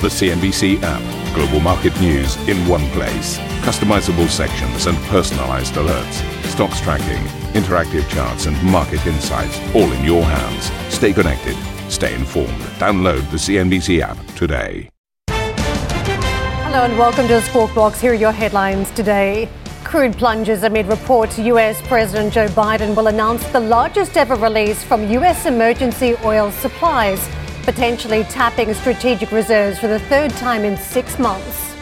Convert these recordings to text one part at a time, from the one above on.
The CNBC app. Global market news in one place. Customizable sections and personalized alerts. Stocks tracking, interactive charts, and market insights all in your hands. Stay connected. Stay informed. Download the CNBC app today. Hello and welcome to the Squawk Box. Here are your headlines today. Crude plunges amid reports US President Joe Biden will announce the largest ever release from US emergency oil supplies potentially tapping strategic reserves for the third time in six months.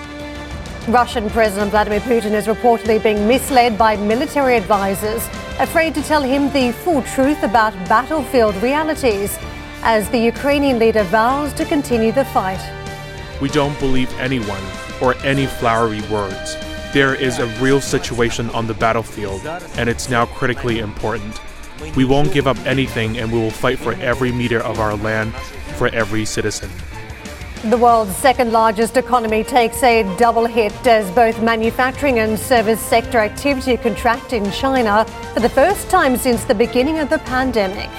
Russian President Vladimir Putin is reportedly being misled by military advisors, afraid to tell him the full truth about battlefield realities, as the Ukrainian leader vows to continue the fight. We don't believe anyone or any flowery words. There is a real situation on the battlefield, and it's now critically important. We won't give up anything, and we will fight for every meter of our land for every citizen. The world's second largest economy takes a double hit as both manufacturing and service sector activity contract in China for the first time since the beginning of the pandemic.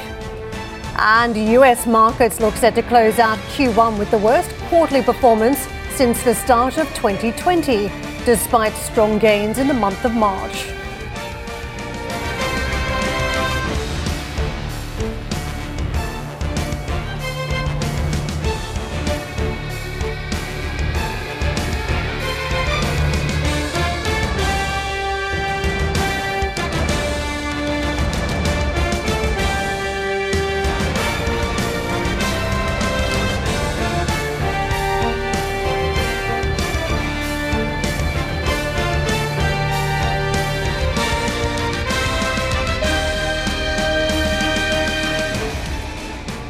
And US markets look set to close out Q1 with the worst quarterly performance since the start of 2020, despite strong gains in the month of March.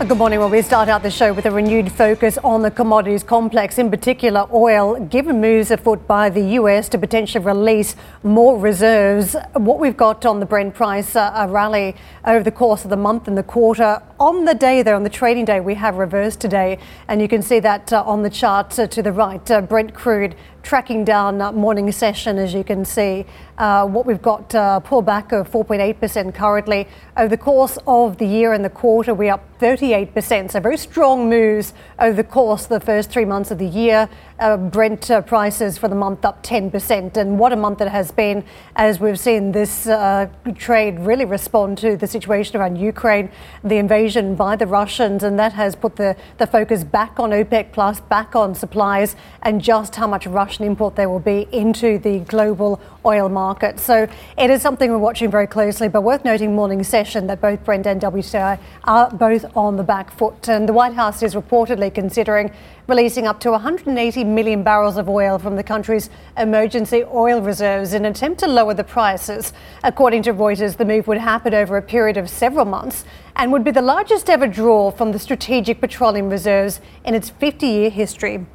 Good morning. Well, we start out the show with a renewed focus on the commodities complex, in particular oil, given moves afoot by the US to potentially release more reserves. What we've got on the Brent price, uh, a rally over the course of the month and the quarter. On the day, though, on the trading day, we have reversed today, and you can see that uh, on the chart uh, to the right. Uh, Brent crude tracking down morning session, as you can see. Uh, what we've got uh, pullback of 4.8% currently. Over the course of the year and the quarter, we're up 38%. So very strong moves over the course of the first three months of the year. Uh, Brent uh, prices for the month up 10%. And what a month it has been as we've seen this uh, trade really respond to the situation around Ukraine, the invasion by the Russians. And that has put the, the focus back on OPEC Plus, back on supplies, and just how much Russian import there will be into the global oil market. So it is something we're watching very closely, but worth noting morning session that both Brent and WTI are both on the back foot. And the White House is reportedly considering releasing up to 180 million barrels of oil from the country's emergency oil reserves in an attempt to lower the prices. According to Reuters, the move would happen over a period of several months and would be the largest ever draw from the strategic petroleum reserves in its 50 year history.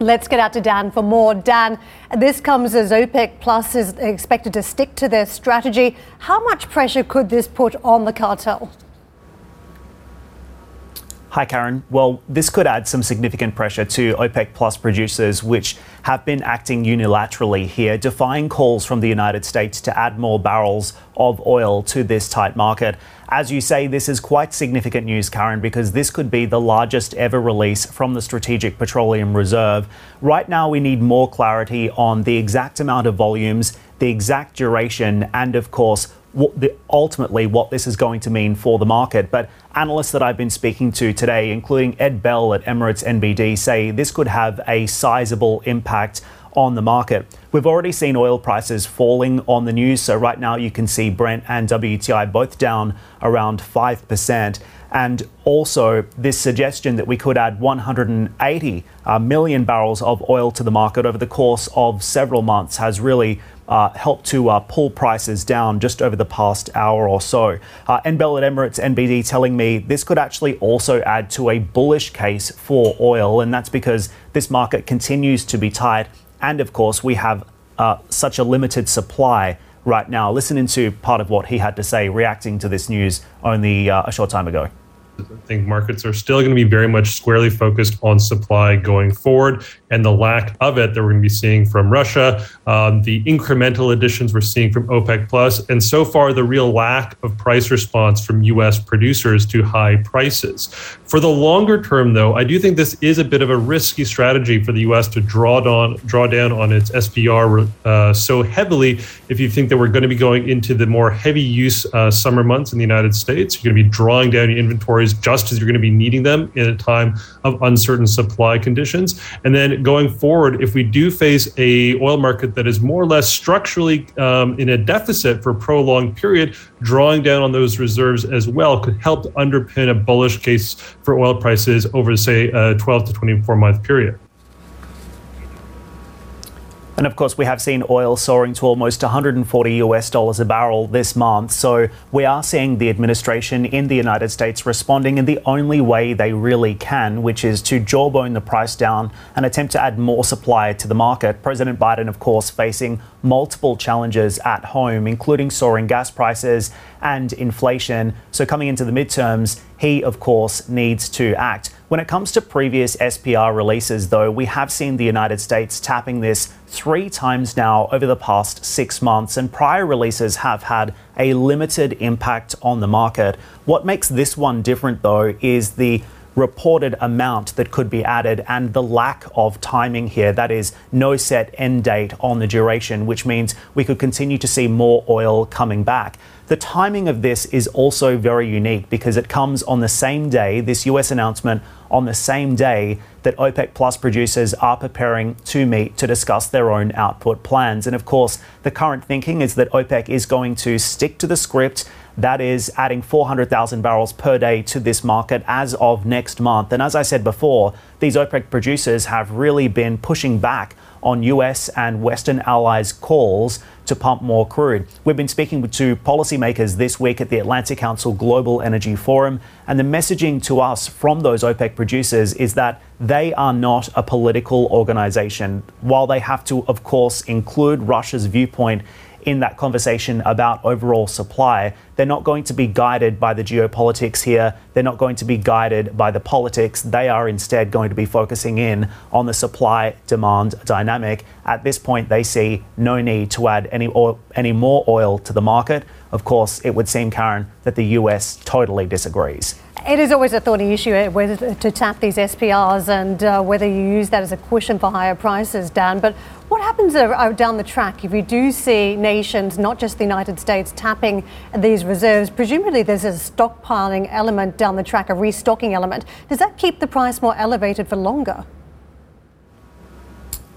Let's get out to Dan for more. Dan, this comes as OPEC Plus is expected to stick to their strategy. How much pressure could this put on the cartel? Hi, Karen. Well, this could add some significant pressure to OPEC Plus producers, which have been acting unilaterally here, defying calls from the United States to add more barrels of oil to this tight market. As you say, this is quite significant news, Karen, because this could be the largest ever release from the Strategic Petroleum Reserve. Right now, we need more clarity on the exact amount of volumes, the exact duration, and of course, what the, ultimately what this is going to mean for the market. But analysts that I've been speaking to today, including Ed Bell at Emirates NBD, say this could have a sizable impact on the market. We've already seen oil prices falling on the news. So right now you can see Brent and WTI both down around 5%. And also, this suggestion that we could add 180 uh, million barrels of oil to the market over the course of several months has really uh, helped to uh, pull prices down just over the past hour or so. Uh, Bell at Emirates NBD telling me this could actually also add to a bullish case for oil, and that's because this market continues to be tight, and of course, we have uh, such a limited supply right now. Listen into part of what he had to say reacting to this news only uh, a short time ago. I think markets are still going to be very much squarely focused on supply going forward and the lack of it that we're going to be seeing from Russia, um, the incremental additions we're seeing from OPEC Plus, and so far the real lack of price response from U.S. producers to high prices. For the longer term, though, I do think this is a bit of a risky strategy for the U.S. to draw down draw down on its SPR uh, so heavily. If you think that we're going to be going into the more heavy use uh, summer months in the United States, you're going to be drawing down your inventories just as you're going to be needing them in a time of uncertain supply conditions, and then going forward, if we do face a oil market that is more or less structurally um, in a deficit for a prolonged period, drawing down on those reserves as well could help underpin a bullish case for oil prices over, say, a 12 to 24 month period. And of course, we have seen oil soaring to almost 140 US dollars a barrel this month. So we are seeing the administration in the United States responding in the only way they really can, which is to jawbone the price down and attempt to add more supply to the market. President Biden, of course, facing multiple challenges at home, including soaring gas prices and inflation. So coming into the midterms, he, of course, needs to act. When it comes to previous SPR releases, though, we have seen the United States tapping this three times now over the past six months, and prior releases have had a limited impact on the market. What makes this one different, though, is the reported amount that could be added and the lack of timing here. That is, no set end date on the duration, which means we could continue to see more oil coming back. The timing of this is also very unique because it comes on the same day, this US announcement on the same day that OPEC Plus producers are preparing to meet to discuss their own output plans. And of course, the current thinking is that OPEC is going to stick to the script. That is adding 400,000 barrels per day to this market as of next month. And as I said before, these OPEC producers have really been pushing back on US and Western allies' calls to pump more crude. We've been speaking to policymakers this week at the Atlantic Council Global Energy Forum, and the messaging to us from those OPEC producers is that they are not a political organization. While they have to, of course, include Russia's viewpoint in that conversation about overall supply. They're not going to be guided by the geopolitics here. They're not going to be guided by the politics. They are instead going to be focusing in on the supply demand dynamic. At this point, they see no need to add any, oil, any more oil to the market. Of course, it would seem, Karen, that the US totally disagrees. It is always a thorny issue eh, whether to tap these SPRs and uh, whether you use that as a cushion for higher prices, Dan. But what happens down the track if you do see nations, not just the United States, tapping these reserves? Presumably, there's a stockpiling element down the track, a restocking element. Does that keep the price more elevated for longer?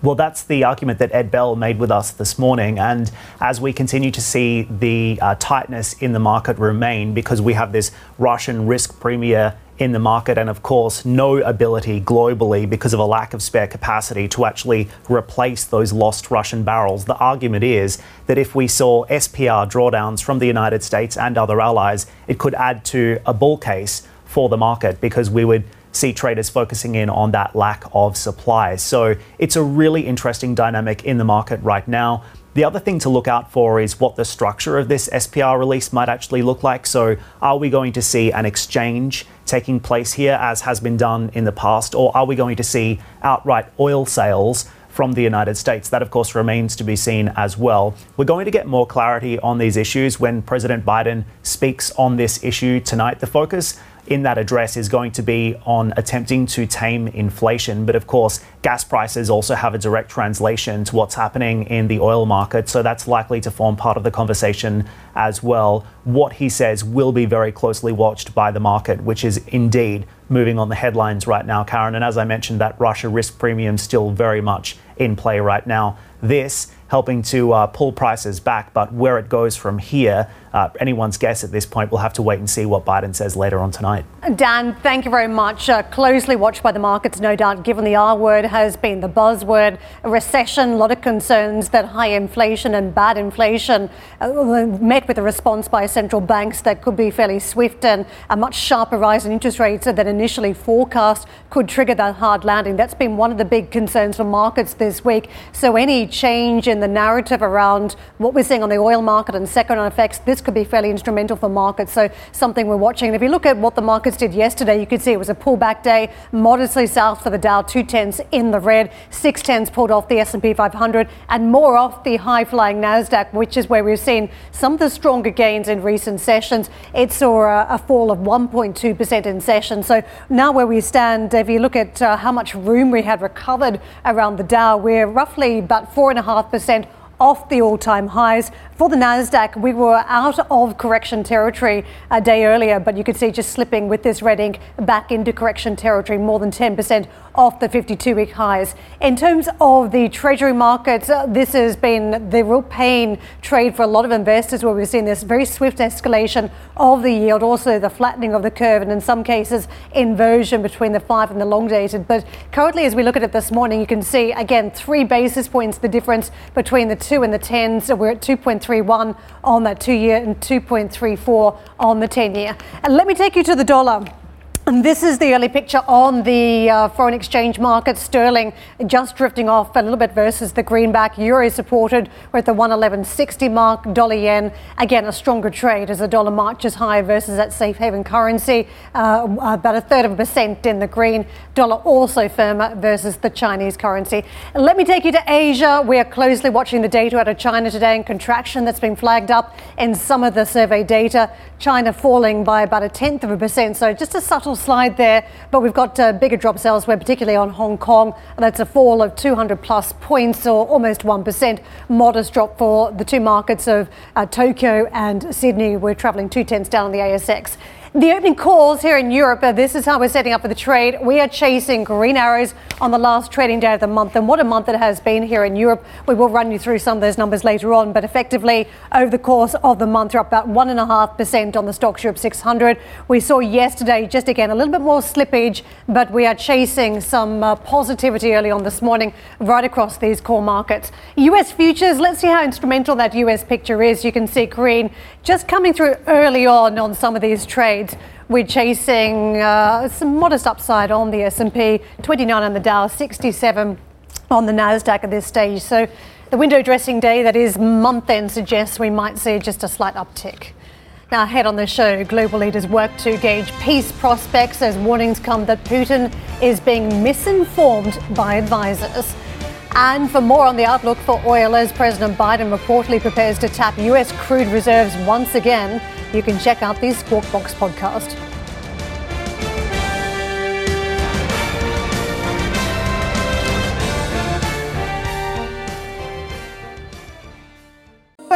Well, that's the argument that Ed Bell made with us this morning. And as we continue to see the uh, tightness in the market remain, because we have this Russian risk premium in the market, and of course, no ability globally because of a lack of spare capacity to actually replace those lost Russian barrels. The argument is that if we saw SPR drawdowns from the United States and other allies, it could add to a bull case for the market because we would see traders focusing in on that lack of supply. So it's a really interesting dynamic in the market right now. The other thing to look out for is what the structure of this SPR release might actually look like. So, are we going to see an exchange taking place here, as has been done in the past, or are we going to see outright oil sales? From the United States. That, of course, remains to be seen as well. We're going to get more clarity on these issues when President Biden speaks on this issue tonight. The focus in that address is going to be on attempting to tame inflation. But of course, gas prices also have a direct translation to what's happening in the oil market. So that's likely to form part of the conversation as well. What he says will be very closely watched by the market, which is indeed moving on the headlines right now, Karen. And as I mentioned, that Russia risk premium still very much in play right now. This helping to uh, pull prices back, but where it goes from here, uh, anyone's guess at this point. We'll have to wait and see what Biden says later on tonight. Dan, thank you very much. Uh, closely watched by the markets, no doubt, given the R word. has been the buzzword. A recession, a lot of concerns that high inflation and bad inflation uh, met with a response by central banks that could be fairly swift and a much sharper rise in interest rates than initially forecast could trigger that hard landing. That's been one of the big concerns for markets this week. So any change in the narrative around what we're seeing on the oil market and second effects, this could be fairly instrumental for markets. So something we're watching. And if you look at what the markets did yesterday, you could see it was a pullback day, modestly south for the Dow, two tenths in the red, six tenths pulled off the S&P 500, and more off the high-flying Nasdaq, which is where we've seen some of the stronger gains in recent sessions. It saw a, a fall of 1.2% in session. So now where we stand, if you look at uh, how much room we had recovered around the Dow, we're roughly about four and a half percent off the all-time highs. For the Nasdaq, we were out of correction territory a day earlier, but you could see just slipping with this red ink back into correction territory, more than 10% off the 52-week highs. In terms of the treasury markets, uh, this has been the real pain trade for a lot of investors where we've seen this very swift escalation of the yield, also the flattening of the curve, and in some cases, inversion between the five and the long dated. But currently, as we look at it this morning, you can see again three basis points the difference between the two and the tens. We're at 2.31 on that two year and 2.34 on the 10 year. And let me take you to the dollar. And this is the early picture on the uh, foreign exchange market. Sterling just drifting off a little bit versus the greenback. Euro supported. We're at the 111.60 mark. Dollar yen, again, a stronger trade as the dollar marches higher versus that safe haven currency. Uh, about a third of a percent in the green. Dollar also firmer versus the Chinese currency. Let me take you to Asia. We are closely watching the data out of China today and contraction that's been flagged up in some of the survey data. China falling by about a tenth of a percent. So just a subtle slide there, but we've got uh, bigger drops elsewhere, particularly on Hong Kong. That's a fall of 200 plus points or almost 1%. Modest drop for the two markets of uh, Tokyo and Sydney. We're travelling two tenths down on the ASX. The opening calls here in Europe, uh, this is how we're setting up for the trade. We are chasing green arrows on the last trading day of the month. And what a month it has been here in Europe. We will run you through some of those numbers later on. But effectively, over the course of the month, we're up about 1.5% on the Stoxx Europe 600. We saw yesterday, just again, a little bit more slippage, but we are chasing some uh, positivity early on this morning right across these core markets. US futures, let's see how instrumental that US picture is. You can see green just coming through early on on some of these We're chasing uh, some modest upside on the S&P, 29 on the Dow, 67 on the Nasdaq at this stage. So the window dressing day that is month end suggests we might see just a slight uptick. Now, ahead on the show, global leaders work to gauge peace prospects as warnings come that Putin is being misinformed by advisors. And for more on the outlook for oil, as President Biden reportedly prepares to tap US crude reserves once again, you can check out the Squawk Box podcast.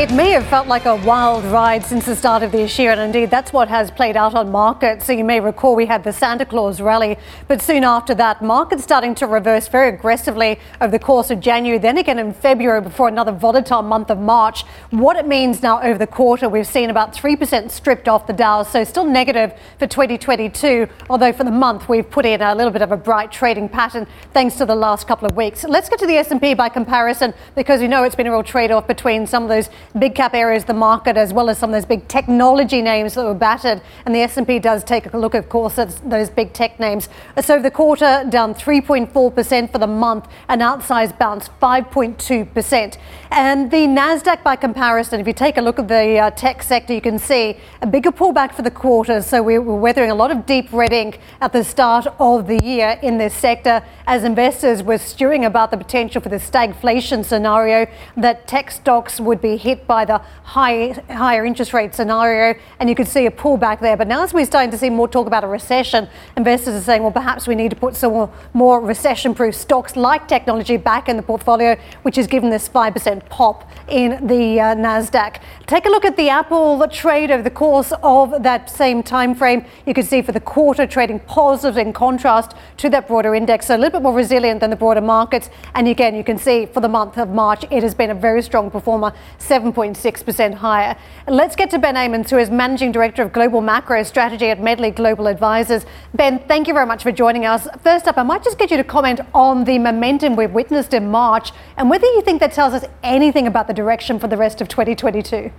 It may have felt like a wild ride since the start of this year, and indeed that's what has played out on markets. So you may recall we had the Santa Claus rally, but soon after that, markets starting to reverse very aggressively over the course of January, then again in February before another volatile month of March. What it means now over the quarter, we've seen about 3% stripped off the Dow, so still negative for 2022, although for the month we've put in a little bit of a bright trading pattern thanks to the last couple of weeks. Let's get to the S&P by comparison because we know it's been a real trade-off between some of those big cap areas of the market, as well as some of those big technology names that were battered. And the S&P does take a look, of course, at those big tech names. So the quarter down 3.4% for the month, an outsized bounce 5.2%. And the Nasdaq, by comparison, if you take a look at the uh, tech sector, you can see a bigger pullback for the quarter. So we're weathering a lot of deep red ink at the start of the year in this sector as investors were stewing about the potential for the stagflation scenario that tech stocks would be hit by the high, higher interest rate scenario. And you could see a pullback there. But now, as we're starting to see more talk about a recession, investors are saying, well, perhaps we need to put some more, recession proof stocks like technology back in the portfolio, which has given this 5% pop in the uh, NASDAQ. Take a look at the Apple trade over the course of that same time frame. You can see for the quarter trading positive in contrast to that broader index, so a little bit more resilient than the broader markets. And again, you can see for the month of March, it has been a very strong performer, 7.6% higher. Let's get to Ben Emons, who is Managing Director of Global Macro Strategy at Medley Global Advisors. Ben, thank you very much for joining us. First up, I might just get you to comment on the momentum we've witnessed in March and whether you think that tells us anything about the direction for the rest of 2022.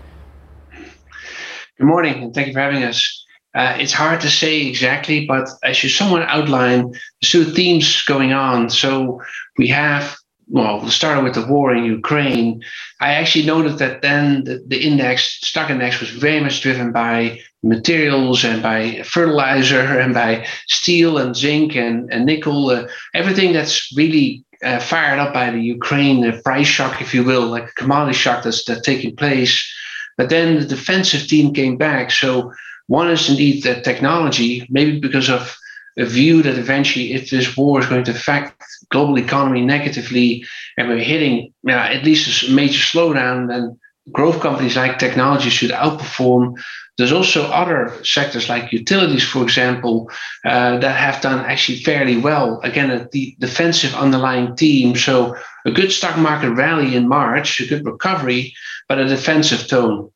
Good morning, and thank you for having us. Uh, it's hard to say exactly, but as you somewhat outline, there's two themes going on. So we have, well, started with the war in Ukraine. I actually noted that then the, the index, stock index, was very much driven by materials and by fertilizer and by steel and zinc and, and nickel, uh, everything that's really uh, fired up by the Ukraine the price shock, if you will, like a commodity shock that's, that's taking place. But then the defensive team came back. So one is indeed the technology, maybe because of a view that eventually, if this war is going to affect global economy negatively, and we're hitting know, at least a major slowdown, then growth companies like technology should outperform. There's also other sectors like utilities, for example, uh, that have done actually fairly well. Again, a the defensive underlying theme. So a good stock market rally in March, a good recovery, but a defensive tone.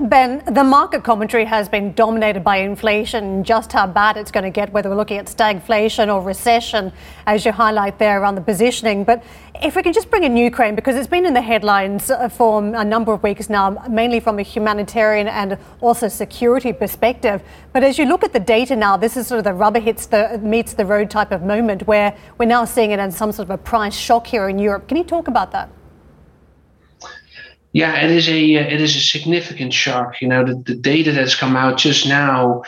Ben, the market commentary has been dominated by inflation, just how bad it's going to get, whether we're looking at stagflation or recession, as you highlight there around the positioning. But if we can just bring in Ukraine, because it's been in the headlines uh, for a number of weeks now, mainly from a humanitarian and also security perspective. But as you look at the data now, this is sort of the rubber hits the meets the road type of moment where we're now seeing it as some sort of a price shock here in Europe. Can you talk about that? Yeah, it is a uh, it is a significant shock. You know, the, the data that's come out just now,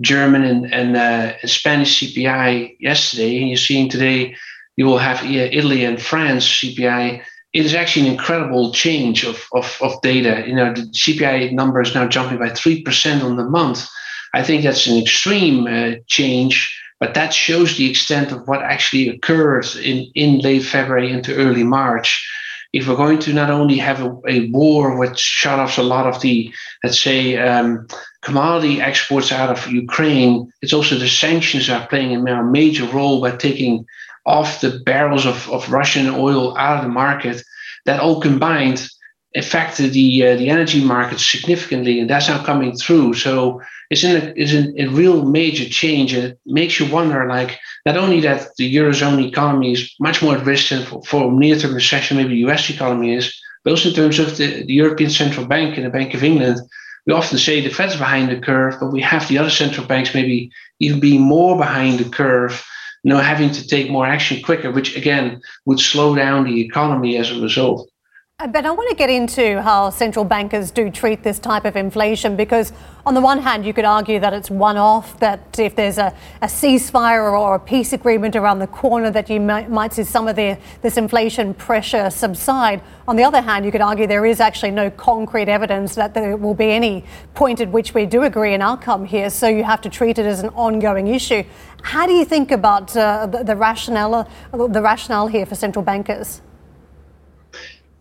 German and and uh, Spanish CPI yesterday, and you're seeing today, you will have Italy and France CPI. It is actually an incredible change of, of, of data. You know, the CPI number is now jumping by three percent on the month. I think that's an extreme uh, change, but that shows the extent of what actually occurred in in late February into early March if we're going to not only have a, a war which shut off a lot of the, let's say, um, commodity exports out of Ukraine, it's also the sanctions are playing a major role by taking off the barrels of, of Russian oil out of the market. That all combined affected the uh, the energy market significantly, and that's now coming through. So it's in a it's in a real major change, and it makes you wonder. Like not only that the eurozone economy is much more at risk for, for near-term recession, maybe the U.S. economy is, but also in terms of the, the European Central Bank and the Bank of England. We often say the Fed's behind the curve, but we have the other central banks maybe even being more behind the curve you know, having to take more action quicker, which again would slow down the economy as a result. Uh, but I want to get into how central bankers do treat this type of inflation because, on the one hand, you could argue that it's one off, that if there's a, a ceasefire or a peace agreement around the corner, that you might, might see some of the, this inflation pressure subside. On the other hand, you could argue there is actually no concrete evidence that there will be any point at which we do agree an outcome here, so you have to treat it as an ongoing issue. How do you think about uh, the, the, rationale, the rationale here for central bankers?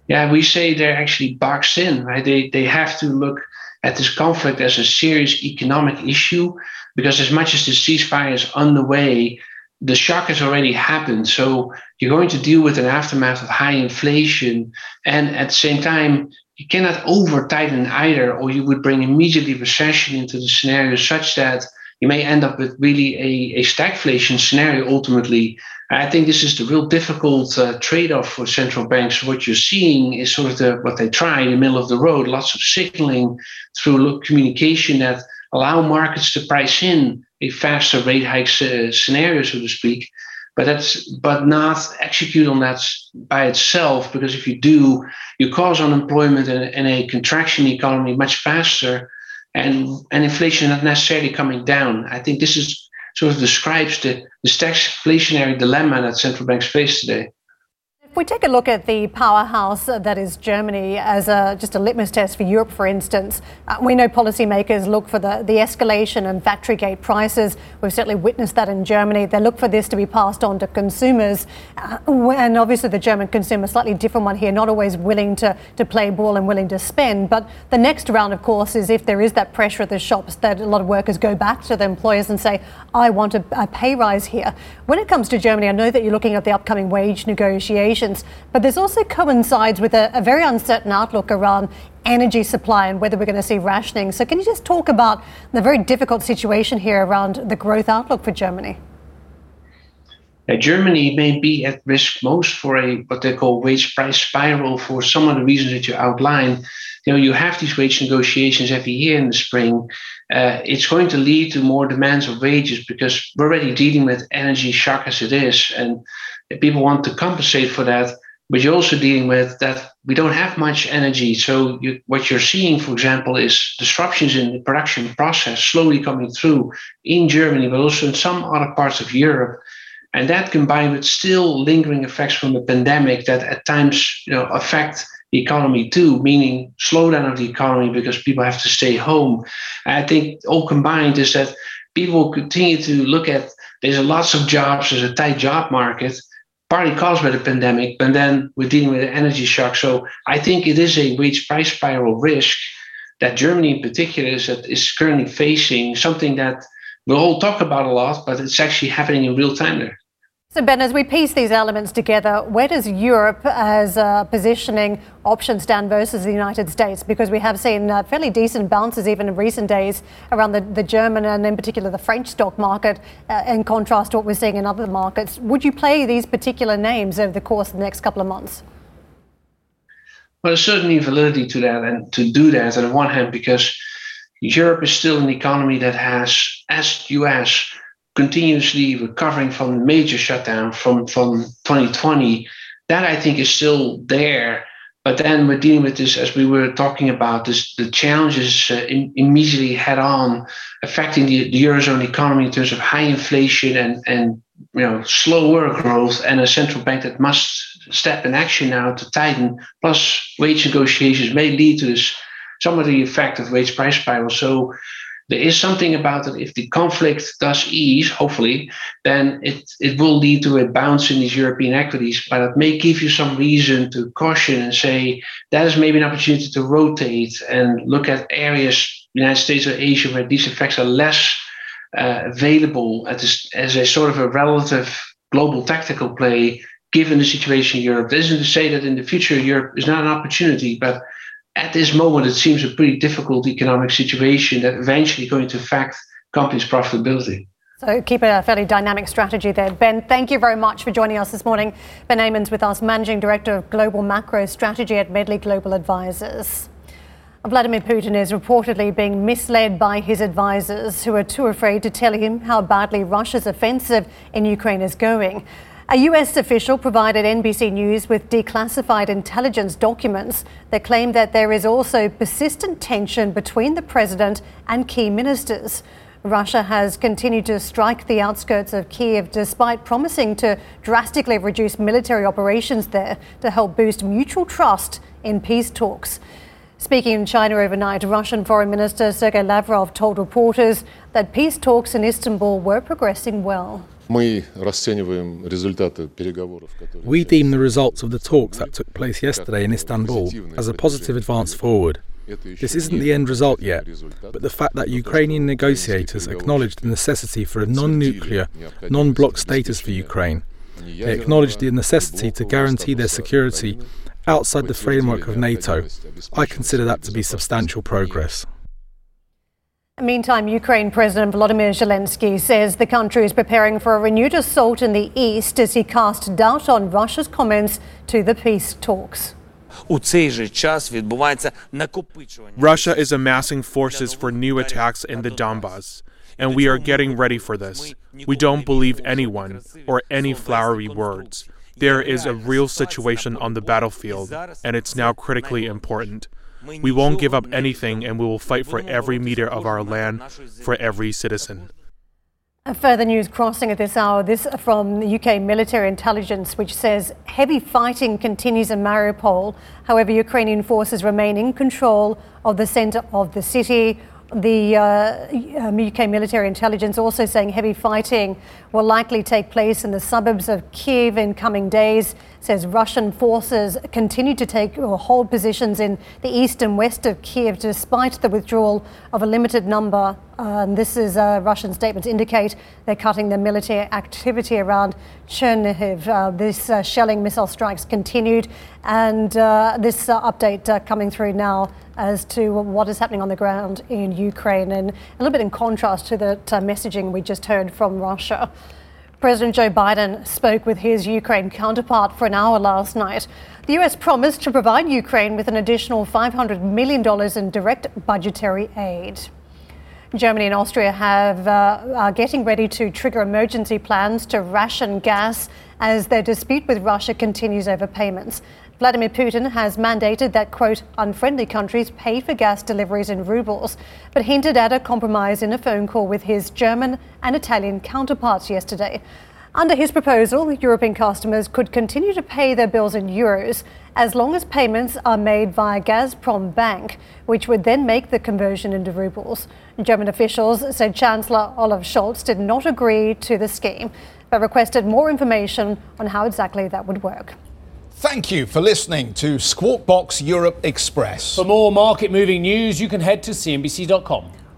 Yeah, we say they're actually boxed in, right? They they have to look at this conflict as a serious economic issue because as much as the ceasefire is underway, the shock has already happened. So you're going to deal with an aftermath of high inflation, and at the same time, you cannot over tighten either, or you would bring immediately recession into the scenario such that you may end up with really a, a stagflation scenario ultimately I think this is the real difficult uh, trade-off for central banks. What you're seeing is sort of the, what they try in the middle of the road, lots of signaling through communication that allow markets to price in a faster rate hike uh, scenario, so to speak. But that's but not execute on that by itself, because if you do, you cause unemployment and, and a contraction economy much faster, and and inflation not necessarily coming down. I think this is sort of describes the, the stagflationary dilemma that central banks face today. If we take a look at the powerhouse that is Germany as a, just a litmus test for Europe, for instance, uh, we know policymakers look for the, the escalation in factory gate prices. We've certainly witnessed that in Germany. They look for this to be passed on to consumers. Uh, and obviously, the German consumer, slightly different one here, not always willing to, to play ball and willing to spend. But the next round, of course, is if there is that pressure at the shops that a lot of workers go back to their employers and say, I want a, a pay rise here. When it comes to Germany, I know that you're looking at the upcoming wage negotiations but this also coincides with a, a very uncertain outlook around energy supply and whether we're going to see rationing. So, can you just talk about the very difficult situation here around the growth outlook for Germany? Uh, Germany may be at risk most for a what they call wage price spiral for some of the reasons that you outline. You know, you have these wage negotiations every year in the spring. Uh, it's going to lead to more demands of wages because we're already dealing with energy shock as it is, and people want to compensate for that. But you're also dealing with that we don't have much energy. So you, what you're seeing, for example, is disruptions in the production process slowly coming through in Germany, but also in some other parts of Europe. And that combined with still lingering effects from the pandemic that at times you know, affect the economy too, meaning slowdown of the economy because people have to stay home. And I think all combined is that people continue to look at there's lots of jobs, there's a tight job market, partly caused by the pandemic, but then we're dealing with an energy shock. So I think it is a wage price spiral risk that Germany in particular is, is currently facing, something that we'll all talk about a lot, but it's actually happening in real time there. So, Ben, as we piece these elements together, where does Europe as uh, positioning options stand versus the United States? Because we have seen uh, fairly decent bounces even in recent days around the, the German and in particular the French stock market, uh, in contrast to what we're seeing in other markets. Would you play these particular names over the course of the next couple of months? Well, there's certainly validity to that and to do that on one hand, because Europe is still an economy that has, as US, continuously recovering from the major shutdown from, from 2020, that I think is still there. But then we're dealing with this, as we were talking about, this the challenges uh, in, immediately head on, affecting the, the eurozone economy in terms of high inflation and and you know slower growth, and a central bank that must step in action now to tighten. Plus, wage negotiations may lead to this some of the effect of wage price spiral. So there is something about it. If the conflict does ease, hopefully, then it, it will lead to a bounce in these European equities. But it may give you some reason to caution and say that is maybe an opportunity to rotate and look at areas, United States or Asia, where these effects are less uh, available as, as a sort of a relative global tactical play, given the situation in Europe. This isn't to say that in the future Europe is not an opportunity, but at this moment, it seems a pretty difficult economic situation that eventually going to affect companies' profitability. So keep a fairly dynamic strategy there. Ben, thank you very much for joining us this morning. Ben Emons with us, Managing Director of Global Macro Strategy at Medley Global Advisors. Vladimir Putin is reportedly being misled by his advisors who are too afraid to tell him how badly Russia's offensive in Ukraine is going. A US official provided NBC News with declassified intelligence documents that claim that there is also persistent tension between the president and key ministers. Russia has continued to strike the outskirts of Kiev despite promising to drastically reduce military operations there to help boost mutual trust in peace talks. Speaking in China overnight, Russian Foreign Minister Sergei Lavrov told reporters that peace talks in Istanbul were progressing well. We deem the results of the talks that took place yesterday in Istanbul as a positive advance forward. This isn't the end result yet, but the fact that Ukrainian negotiators acknowledged the necessity for a non nuclear, non bloc status for Ukraine. They acknowledged the necessity to guarantee their security outside the framework of NATO. I consider that to be substantial progress. Meantime, Ukraine President Volodymyr Zelensky says the country is preparing for a renewed assault in the east as he cast doubt on Russia's comments to the peace talks. Russia is amassing forces for new attacks in the Donbass, and we are getting ready for this. We don't believe anyone or any flowery words. There is a real situation on the battlefield, and it's now critically important. We won't give up anything and we will fight for every meter of our land, for every citizen. Further news crossing at this hour. This from the UK military intelligence, which says heavy fighting continues in Mariupol. However, Ukrainian forces remain in control of the centre of the city. The uh, UK um, military intelligence also saying heavy fighting will likely take place in the suburbs of Kiev in coming days. Says Russian forces continue to take or hold positions in the east and west of Kiev despite the withdrawal of a limited number. Um, this is uh, Russian statements indicate they're cutting their military activity around Chernihiv. Uh, this uh, shelling missile strikes continued, and uh, this uh, update coming through now as to what is happening on the ground in Ukraine, and a little bit in contrast to the messaging we just heard from Russia. President Joe Biden spoke with his Ukraine counterpart for an hour last night. The US promised to provide Ukraine with an additional $500 million in direct budgetary aid. Germany and Austria have, uh, are getting ready to trigger emergency plans to ration gas as their dispute with Russia continues over payments. Vladimir Putin has mandated that, quote, unfriendly countries pay for gas deliveries in rubles, but hinted at a compromise in a phone call with his German and Italian counterparts yesterday. Under his proposal, European customers could continue to pay their bills in euros as long as payments are made via Gazprom Bank, which would then make the conversion into rubles. German officials said Chancellor Olaf Scholz did not agree to the scheme, but requested more information on how exactly that would work. Thank you for listening to Squawk Box Europe Express. For more market moving news, you can head to CNBC.com.